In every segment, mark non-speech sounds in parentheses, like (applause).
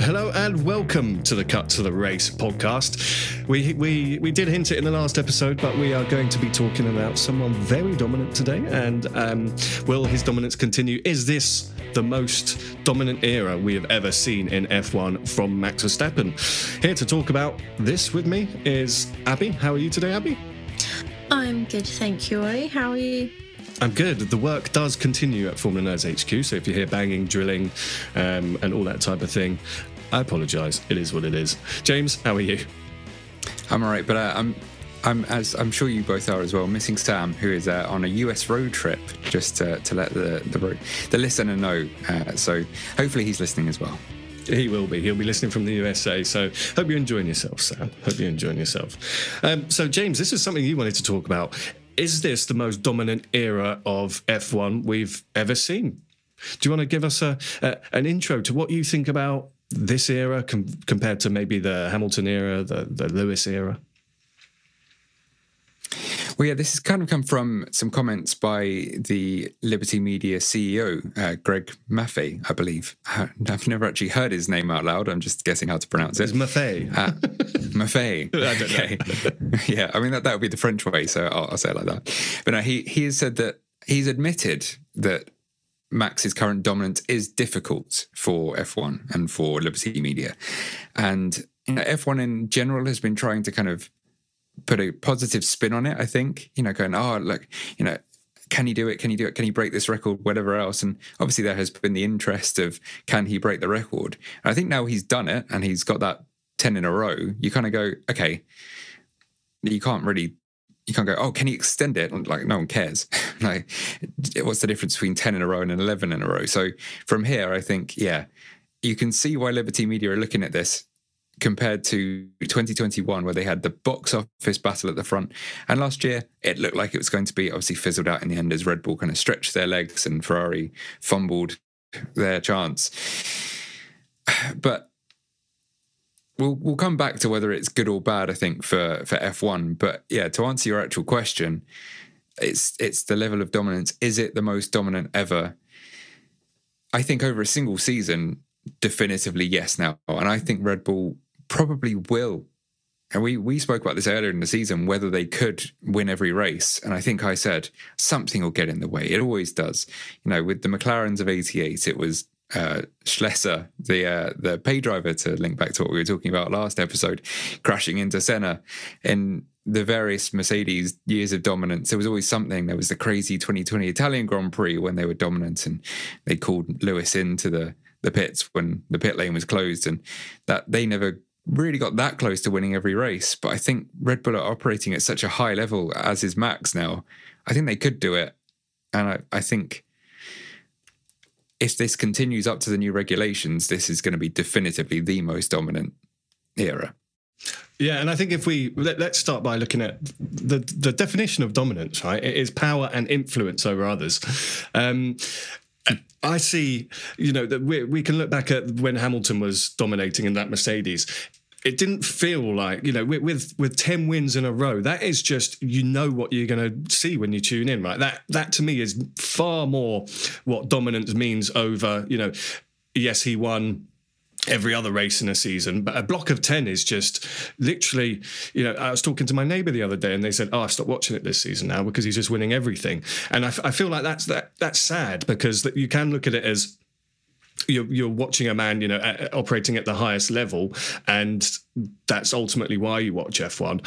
Hello and welcome to the Cut to the Race podcast. We, we we did hint it in the last episode, but we are going to be talking about someone very dominant today. And um, will his dominance continue? Is this the most dominant era we have ever seen in F1 from Max Verstappen? Here to talk about this with me is Abby. How are you today, Abby? I'm good, thank you. How are you? I'm good. The work does continue at Formula Nerds HQ. So if you hear banging, drilling, um, and all that type of thing, I apologise. It is what it is. James, how are you? I'm all right, but uh, I'm, I'm as I'm sure you both are as well. Missing Sam, who is uh, on a US road trip, just to, to let the the, road, the listener know. Uh, so hopefully he's listening as well. He will be. He'll be listening from the USA. So hope you're enjoying yourself, Sam. Hope you're enjoying yourself. Um, so James, this is something you wanted to talk about. Is this the most dominant era of F1 we've ever seen? Do you want to give us a, a an intro to what you think about this era com- compared to maybe the Hamilton era, the the Lewis era? Well, yeah, this has kind of come from some comments by the Liberty Media CEO, uh, Greg Maffei, I believe. I've never actually heard his name out loud. I'm just guessing how to pronounce it. It's Maffei. Uh, Maffei. (laughs) I don't know. Okay. (laughs) yeah, I mean, that, that would be the French way, so I'll, I'll say it like that. But no, he, he has said that he's admitted that Max's current dominance is difficult for F1 and for Liberty Media. And you know, F1 in general has been trying to kind of put a positive spin on it, I think. You know, going, oh, look, you know, can he do it? Can he do it? Can he break this record? Whatever else. And obviously, there has been the interest of can he break the record? And I think now he's done it and he's got that 10 in a row. You kind of go, okay, you can't really. You can't go, oh, can he extend it? Like, no one cares. (laughs) like, what's the difference between 10 in a row and an 11 in a row? So, from here, I think, yeah, you can see why Liberty Media are looking at this compared to 2021 where they had the box office battle at the front. And last year it looked like it was going to be obviously fizzled out in the end as red bull kind of stretched their legs and ferrari fumbled their chance. (sighs) But we'll we'll come back to whether it's good or bad i think for for f1 but yeah to answer your actual question it's it's the level of dominance. Is it the most dominant ever? I think over a single season definitively yes now. And i think red bull probably will. And we we spoke about this earlier in the season whether they could win every race, and I think I said something will get in the way. It always does. You know, with the McLarens of '88, it was uh, Schlesser, the uh, the pay driver, to link back to what we were talking about last episode, crashing into Senna. In the various Mercedes years of dominance, there was always something. There was the crazy 2020 Italian Grand Prix when they were dominant, and they called Lewis into the the pits when the pit lane was closed, and that they never really got that close to winning every race. But I think Red Bull are operating at such a high level, as is Max now. I think they could do it. And I, I think if this continues up to the new regulations, this is going to be definitively the most dominant era. Yeah, and I think if we let, us start by looking at the the definition of dominance, right? It is power and influence over others. Um, I see, you know, that we, we can look back at when Hamilton was dominating in that Mercedes. It didn't feel like, you know, with, with with ten wins in a row. That is just you know what you're going to see when you tune in, right? That that to me is far more what dominance means over, you know, yes, he won every other race in a season. But a block of 10 is just literally, you know, I was talking to my neighbor the other day and they said, ah, oh, I stopped watching it this season now because he's just winning everything. And I, I feel like that's, that, that's sad because that you can look at it as, you're, you're watching a man, you know, operating at the highest level, and that's ultimately why you watch F1.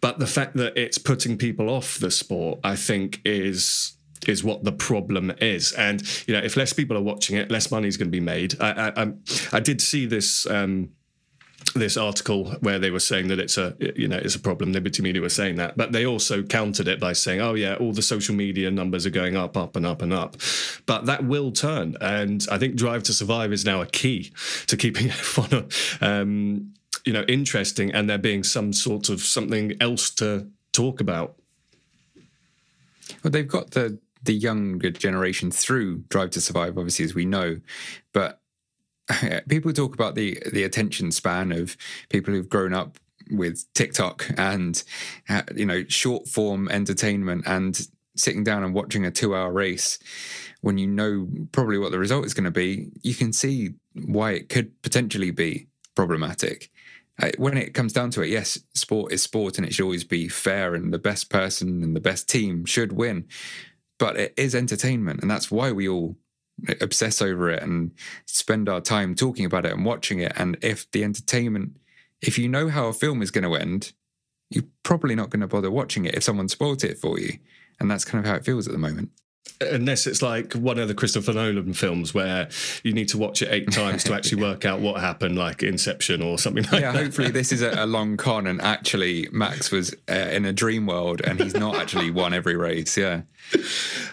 But the fact that it's putting people off the sport, I think, is is what the problem is. And you know, if less people are watching it, less money is going to be made. I, I, I did see this. Um, this article where they were saying that it's a you know it's a problem liberty media were saying that but they also countered it by saying oh yeah all the social media numbers are going up up and up and up but that will turn and i think drive to survive is now a key to keeping (laughs) everyone um, you know interesting and there being some sort of something else to talk about well they've got the the younger generation through Drive to Survive, obviously, as we know. But (laughs) people talk about the the attention span of people who've grown up with TikTok and uh, you know short form entertainment and sitting down and watching a two hour race when you know probably what the result is going to be, you can see why it could potentially be problematic. Uh, when it comes down to it, yes, sport is sport and it should always be fair and the best person and the best team should win but it is entertainment and that's why we all obsess over it and spend our time talking about it and watching it and if the entertainment if you know how a film is going to end you're probably not going to bother watching it if someone spoiled it for you and that's kind of how it feels at the moment unless it's like one of the Christopher Nolan films where you need to watch it eight (laughs) times to actually work out what happened, like Inception or something like yeah, that. hopefully this is a, a, long con and actually Max was uh, in a dream world and he's not actually won every race. Yeah. (laughs)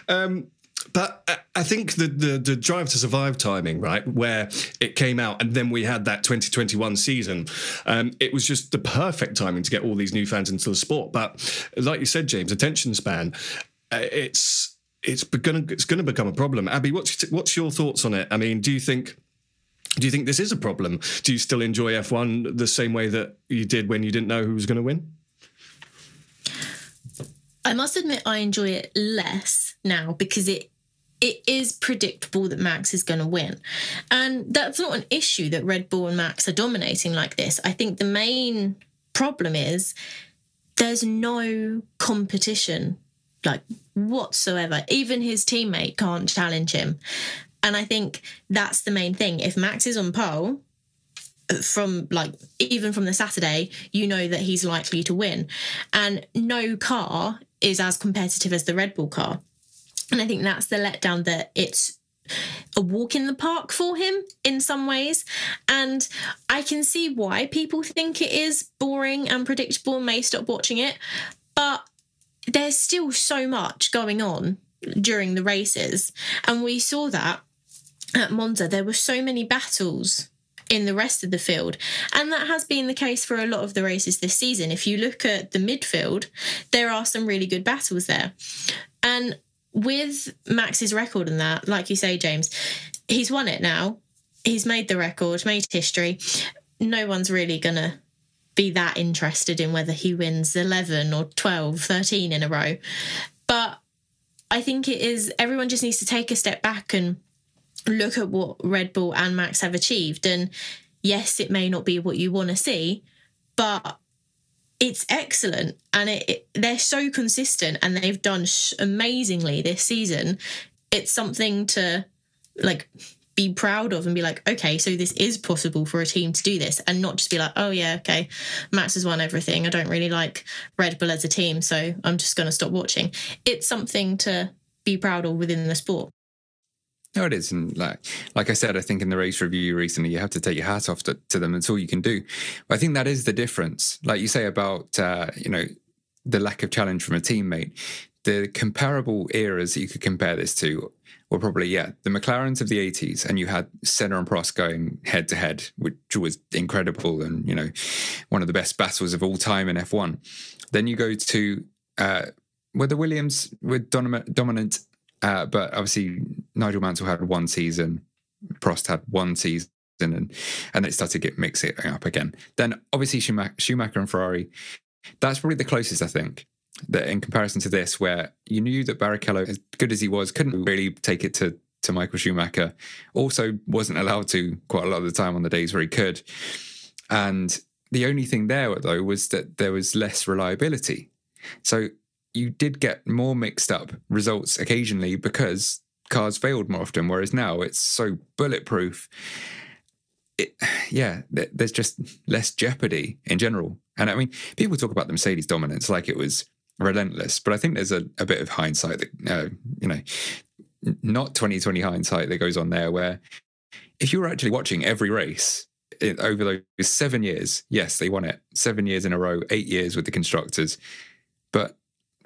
Um, but I think the, the, the drive to survive timing, right, where it came out, and then we had that 2021 season. Um, it was just the perfect timing to get all these new fans into the sport. But like you said, James, attention span, uh, it's it's going it's going to become a problem. Abby, what's what's your thoughts on it? I mean, do you think do you think this is a problem? Do you still enjoy F1 the same way that you did when you didn't know who was going to win? I must admit I enjoy it less now because it it is predictable that Max is going to win. And that's not an issue that Red Bull and Max are dominating like this. I think the main problem is there's no competition like whatsoever. Even his teammate can't challenge him. And I think that's the main thing. If Max is on pole, uh, from like even from the Saturday, you know that he's likely to win. And no car is as competitive as the Red Bull car. And I think that's the letdown that it's a walk in the park for him in some ways. And I can see why people think it is boring and predictable and may stop watching it. But there's still so much going on during the races. And we saw that at Monza. There were so many battles in the rest of the field. And that has been the case for a lot of the races this season. If you look at the midfield, there are some really good battles there. And with Max's record in that, like you say, James, he's won it now. He's made the record, made history. No one's really going to be that interested in whether he wins 11 or 12, 13 in a row. But I think it is, everyone just needs to take a step back and look at what Red Bull and Max have achieved. And yes, it may not be what you want to see, but it's excellent and it, it, they're so consistent and they've done sh- amazingly this season. It's something to like be proud of and be like, okay, so this is possible for a team to do this and not just be like, oh, yeah, okay, Max has won everything. I don't really like Red Bull as a team, so I'm just going to stop watching. It's something to be proud of within the sport. No, it is, and like like I said, I think in the race review recently, you have to take your hat off to, to them. That's all you can do. But I think that is the difference. Like you say about uh, you know the lack of challenge from a teammate. The comparable eras that you could compare this to were probably yeah the McLarens of the 80s, and you had Senna and Prost going head to head, which was incredible and you know one of the best battles of all time in F1. Then you go to uh, where the Williams were dominant, uh, but obviously Nigel Mansell had one season, Prost had one season. And and it started to get mixing up again. Then obviously Schumacher, Schumacher and Ferrari, that's probably the closest I think that in comparison to this, where you knew that Barrichello, as good as he was, couldn't really take it to to Michael Schumacher. Also, wasn't allowed to quite a lot of the time on the days where he could. And the only thing there, though, was that there was less reliability. So you did get more mixed up results occasionally because cars failed more often. Whereas now it's so bulletproof. It, (sighs) yeah, there's just less jeopardy in general. And I mean, people talk about the Mercedes dominance like it was relentless. But I think there's a, a bit of hindsight that, uh, you know, not 2020 hindsight that goes on there, where if you were actually watching every race over those seven years, yes, they won it seven years in a row, eight years with the constructors. But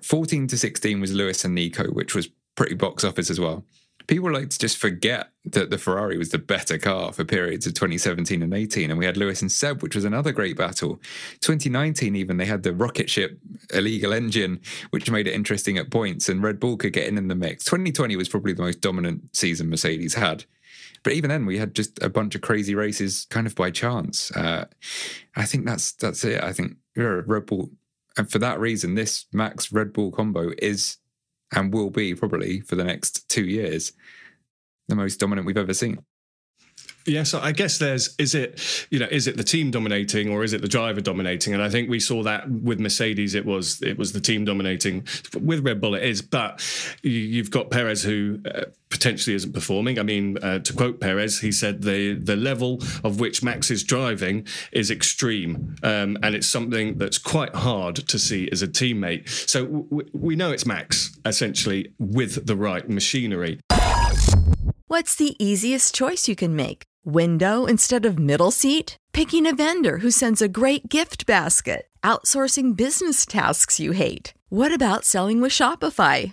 14 to 16 was Lewis and Nico, which was pretty box office as well people like to just forget that the Ferrari was the better car for periods of 2017 and 18. And we had Lewis and Seb, which was another great battle. 2019, even they had the rocket ship illegal engine, which made it interesting at points, and Red Bull could get in in the mix. 2020 was probably the most dominant season Mercedes had. But even then, we had just a bunch of crazy races, kind of by chance. Uh, I think that's that's it. I think Red Bull, and for that reason, this Max Red Bull combo is and will be probably for the next two years the most dominant we've ever seen. Yeah, so I guess there's is it you know is it the team dominating or is it the driver dominating? And I think we saw that with Mercedes, it was it was the team dominating. With Red Bull, it is, but you've got Perez who uh, potentially isn't performing. I mean, uh, to quote Perez, he said the the level of which Max is driving is extreme, um, and it's something that's quite hard to see as a teammate. So w- we know it's Max essentially with the right machinery. What's the easiest choice you can make? Window instead of middle seat? Picking a vendor who sends a great gift basket? Outsourcing business tasks you hate? What about selling with Shopify?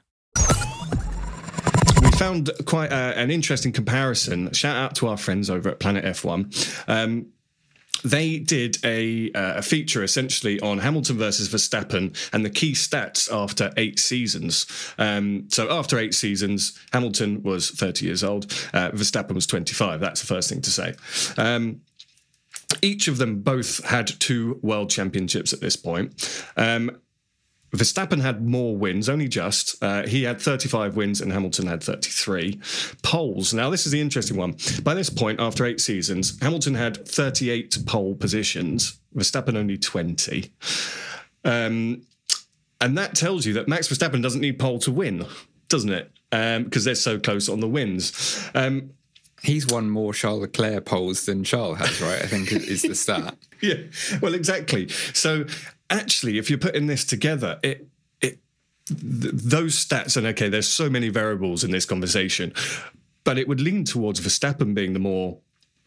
Found quite a, an interesting comparison. Shout out to our friends over at Planet F1. Um, they did a, uh, a feature essentially on Hamilton versus Verstappen and the key stats after eight seasons. Um, so after eight seasons, Hamilton was 30 years old, uh, Verstappen was 25. That's the first thing to say. Um, each of them both had two world championships at this point. Um, Verstappen had more wins, only just. Uh, he had 35 wins and Hamilton had 33. Poles. Now, this is the interesting one. By this point, after eight seasons, Hamilton had 38 pole positions, Verstappen only 20. Um, and that tells you that Max Verstappen doesn't need pole to win, doesn't it? Because um, they're so close on the wins. Um, He's won more Charles Leclerc poles than Charles has, right? I think is the stat. (laughs) yeah, well, exactly. So actually, if you're putting this together, it it th- those stats and okay, there's so many variables in this conversation, but it would lean towards Verstappen being the more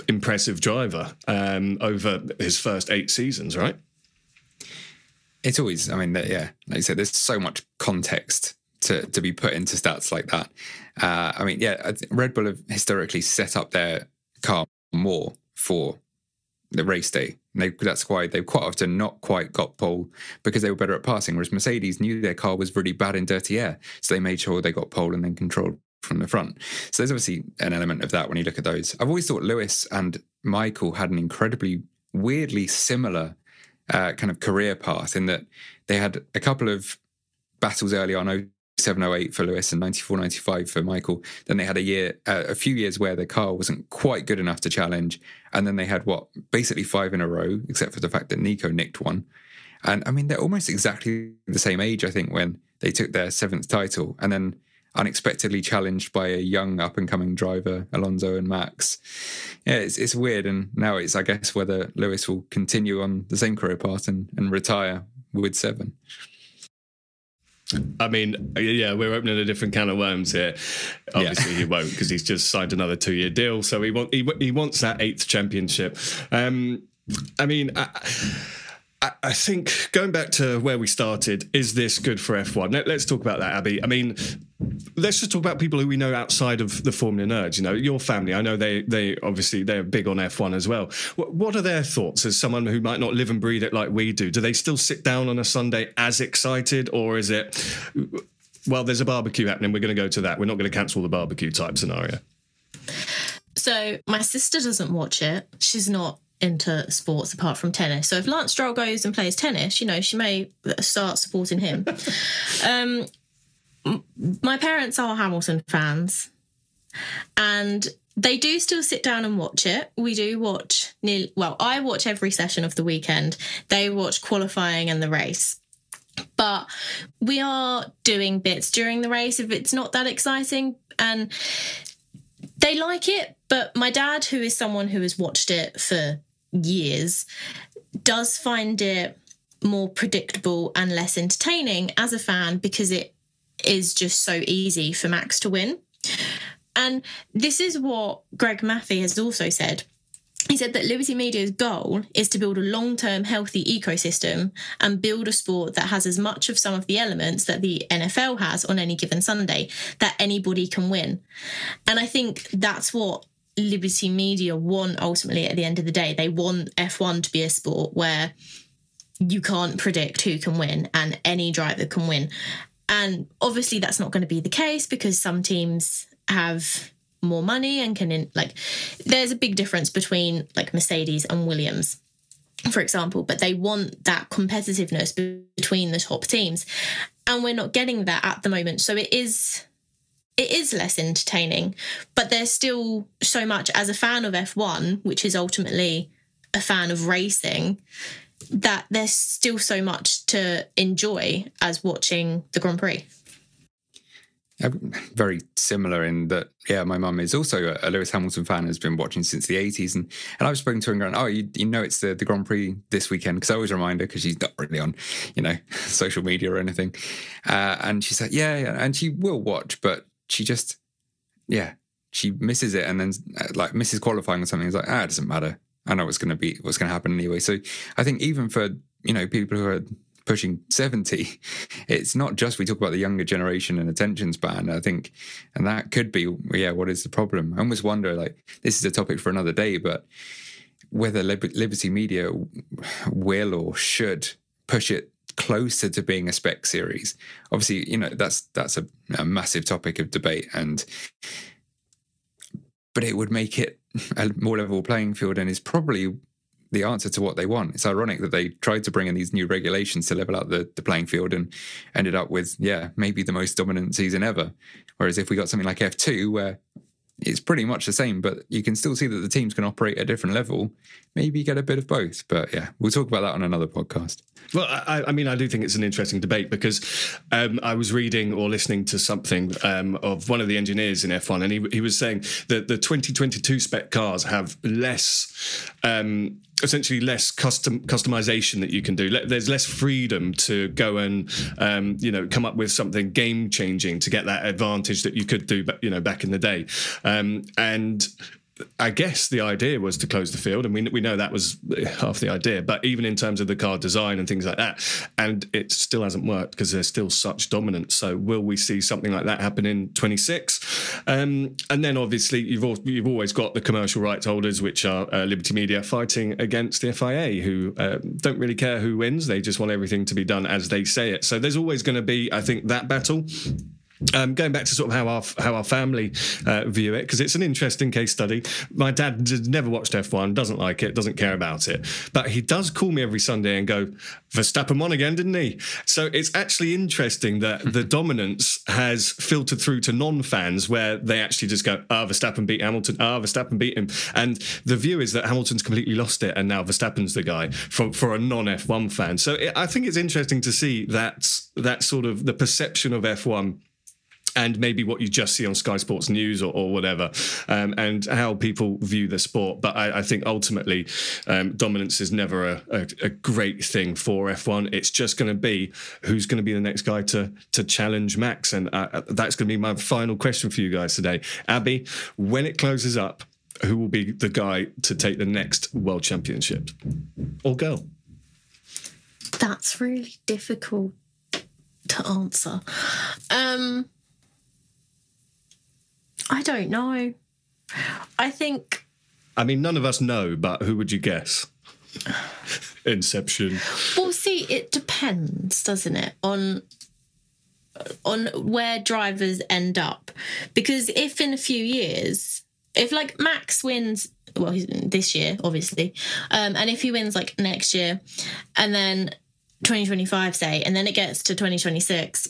impressive driver um, over his first eight seasons, right? It's always, I mean, yeah, like you said, there's so much context to to be put into stats like that. Uh, I mean, yeah, Red Bull have historically set up their car more for the race day. They, that's why they've quite often not quite got pole because they were better at passing. Whereas Mercedes knew their car was really bad in dirty air, so they made sure they got pole and then controlled from the front. So there's obviously an element of that when you look at those. I've always thought Lewis and Michael had an incredibly weirdly similar uh, kind of career path in that they had a couple of battles early on 0708 for Lewis and 94 95 for Michael. Then they had a year, uh, a few years where the car wasn't quite good enough to challenge. And then they had what, basically five in a row, except for the fact that Nico nicked one. And I mean, they're almost exactly the same age, I think, when they took their seventh title and then unexpectedly challenged by a young up and coming driver, Alonso and Max. Yeah, it's, it's weird. And now it's, I guess, whether Lewis will continue on the same career path and, and retire with seven. I mean, yeah, we're opening a different can of worms here. Obviously, yeah. he won't because he's just signed another two-year deal. So he want he, he wants that eighth championship. Um, I mean. I, I think going back to where we started, is this good for F1? Let, us talk about that, Abby. I mean, let's just talk about people who we know outside of the Formula Nerds. You know, your family. I know they they obviously they're big on F1 as well. What, what are their thoughts as someone who might not live and breathe it like we do? Do they still sit down on a Sunday as excited, or is it? Well, there's a barbecue happening. We're going to go to that. We're not going to cancel the barbecue type scenario. So my sister doesn't watch it. She's not into sports apart from tennis. So if Lance Stroll goes and plays tennis, you know, she may start supporting him. (laughs) um, my parents are Hamilton fans, and they do still sit down and watch it. We do watch nearly, well, I watch every session of the weekend. They watch qualifying and the race. But we are doing bits during the race if it's not that exciting. And they like it, but my dad, who is someone who has watched it for years, does find it more predictable and less entertaining as a fan because it is just so easy for Max to win. And this is what Greg Maffei has also said. He said that Liberty Media's goal is to build a long term healthy ecosystem and build a sport that has as much of some of the elements that the NFL has on any given Sunday, that anybody can win. And I think that's what Liberty Media want ultimately at the end of the day. They want F1 to be a sport where you can't predict who can win and any driver can win. And obviously, that's not going to be the case because some teams have more money and can, in, like, there's a big difference between like Mercedes and Williams, for example, but they want that competitiveness between the top teams. And we're not getting that at the moment. So it is it is less entertaining, but there's still so much as a fan of F1, which is ultimately a fan of racing, that there's still so much to enjoy as watching the Grand Prix. Very similar in that, yeah, my mum is also a Lewis Hamilton fan, has been watching since the 80s. And, and I've spoken to her and gone, oh, you, you know, it's the, the Grand Prix this weekend. Because I always remind her because she's not really on, you know, (laughs) social media or anything. Uh, and she said, yeah, yeah. And she will watch, but she just, yeah, she misses it and then uh, like misses qualifying or something. It's like, ah, it doesn't matter. I know what's going to be, what's going to happen anyway. So I think even for, you know, people who are pushing 70, (laughs) it's not just we talk about the younger generation and attention span. I think, and that could be, yeah, what is the problem? I almost wonder, like, this is a topic for another day, but whether Liberty Media will or should push it closer to being a spec series. Obviously, you know that's that's a, a massive topic of debate, and but it would make it (laughs) a more level playing field, and is probably the answer to what they want. It's ironic that they tried to bring in these new regulations to level out the, the playing field and ended up with, yeah, maybe the most dominant season ever. Whereas if we got something like F2, where it's pretty much the same, but you can still see that the teams can operate at a different level. Maybe get a bit of both. But yeah, we'll talk about that on another podcast. Well, I, I mean, I do think it's an interesting debate because um, I was reading or listening to something um, of one of the engineers in F1, and he, he was saying that the 2022 spec cars have less. Um, essentially less custom customization that you can do. There's less freedom to go and um, you know come up with something game changing to get that advantage that you could do, you know, back in the day. Um, and I guess the idea was to close the field, and we we know that was half the idea. But even in terms of the car design and things like that, and it still hasn't worked because there's still such dominance. So will we see something like that happen in 26? Um, and then obviously you've all, you've always got the commercial rights holders, which are uh, Liberty Media, fighting against the FIA, who uh, don't really care who wins. They just want everything to be done as they say it. So there's always going to be, I think, that battle. Um, going back to sort of how our how our family uh, view it because it's an interesting case study. My dad never watched F1, doesn't like it, doesn't care about it, but he does call me every Sunday and go, "Verstappen won again, didn't he?" So it's actually interesting that the (laughs) dominance has filtered through to non-fans where they actually just go, "Ah, oh, Verstappen beat Hamilton. Ah, oh, Verstappen beat him," and the view is that Hamilton's completely lost it and now Verstappen's the guy for for a non F1 fan. So it, I think it's interesting to see that that sort of the perception of F1 and maybe what you just see on Sky Sports News or, or whatever, um, and how people view the sport. But I, I think ultimately, um, dominance is never a, a, a, great thing for F1. It's just going to be who's going to be the next guy to to challenge Max, and uh, uh that's going to be my final question for you guys today. Abby, when it closes up, who will be the guy to take the next World Championship or girl? That's really difficult to answer. Um, I don't know. I think. I mean, none of us know, but who would you guess? Inception. Well, see, it depends, doesn't it, on on where drivers end up. Because if in a few years, if like Max wins, well, this year, obviously, um, and if he wins like next year, and then 2025, say, and then it gets to 2026,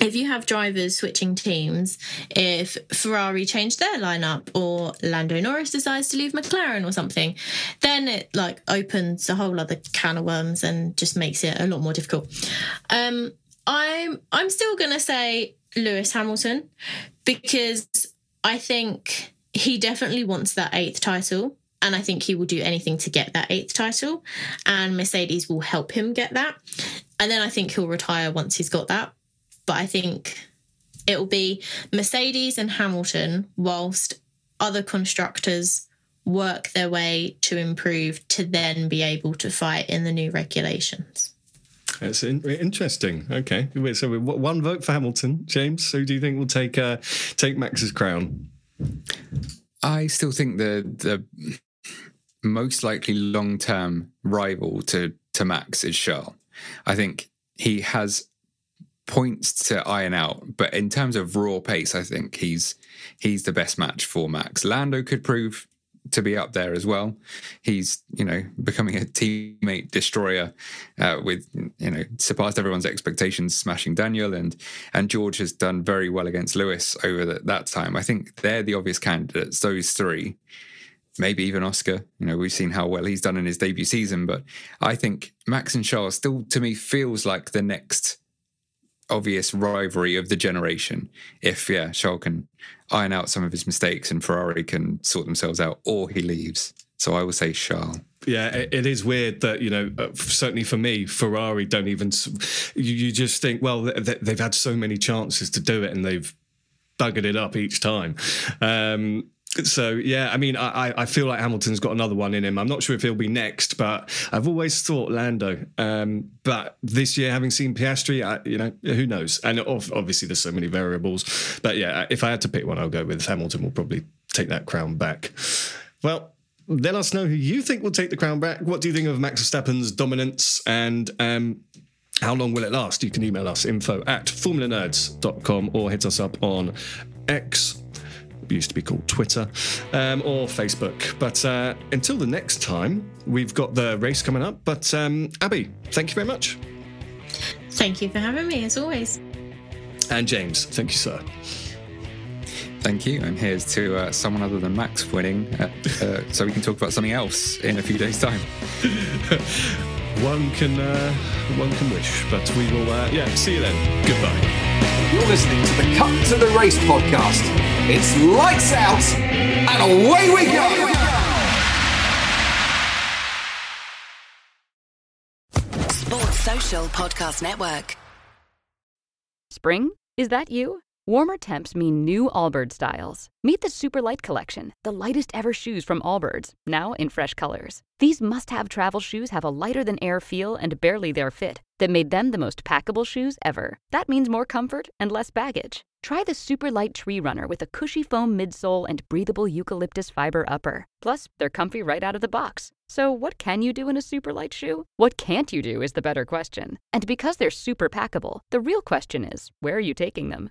if you have drivers switching teams, if Ferrari changed their lineup or Lando Norris decides to leave McLaren or something, then it like opens a whole other can of worms and just makes it a lot more difficult. Um, I'm I'm still gonna say Lewis Hamilton because I think he definitely wants that eighth title. And I think he will do anything to get that eighth title. And Mercedes will help him get that. And then I think he'll retire once he's got that but I think it will be Mercedes and Hamilton, whilst other constructors work their way to improve to then be able to fight in the new regulations. That's in- interesting. Okay, so one vote for Hamilton. James, who do you think will take uh, take Max's crown? I still think the the most likely long term rival to to Max is Charles. I think he has points to iron out. But in terms of raw pace, I think he's he's the best match for Max. Lando could prove to be up there as well. He's you know becoming a teammate destroyer uh, with you know surpassed everyone's expectations, smashing Daniel and and George has done very well against Lewis over the, that time. I think they're the obvious candidates. Those three. Maybe even Oscar. You know, we've seen how well he's done in his debut season, but I think Max and Charles still, to me, feels like the next obvious rivalry of the generation. If yeah, Charles can iron out some of his mistakes and Ferrari can sort themselves out, or he leaves. So I will say Charles. Yeah, it is weird that you know, uh, certainly for me, Ferrari don't even. You, just think, well, they've had so many chances to do it, and they've buggered it up each time. Um, so yeah, I mean, I, I feel like Hamilton's got another one in him. I'm not sure if he'll be next, but I've always thought Lando. Um, but this year, having seen Piastri, I, you know, who knows? And obviously, there's so many variables. But yeah, if I had to pick one, I'll go with Hamilton. Will probably take that crown back. Well, let us know who you think will take the crown back. What do you think of Max Verstappen's dominance? And um, how long will it last? You can email us info at formulanerds.com or hit us up on X used to be called Twitter, um, or Facebook. But uh, until the next time, we've got the race coming up. But um, Abby, thank you very much. Thank you for having me, as always. And James, thank you, sir. Thank you. And here's to uh, someone other than Max winning, uh, uh so we can talk about something else in a few days' time. (laughs) one can uh, one can wish, but we will. Uh, yeah, see you then. Goodbye. You're listening to the Cut to the Race podcast. It's lights out and away we go. Sports Social Podcast Network. Spring, is that you? Warmer temps mean new Allbirds styles. Meet the Super Light Collection, the lightest ever shoes from Allbirds, now in fresh colors. These must have travel shoes have a lighter than air feel and barely there fit that made them the most packable shoes ever. That means more comfort and less baggage. Try the super light tree runner with a cushy foam midsole and breathable eucalyptus fiber upper. Plus, they're comfy right out of the box. So, what can you do in a super light shoe? What can't you do is the better question. And because they're super packable, the real question is where are you taking them?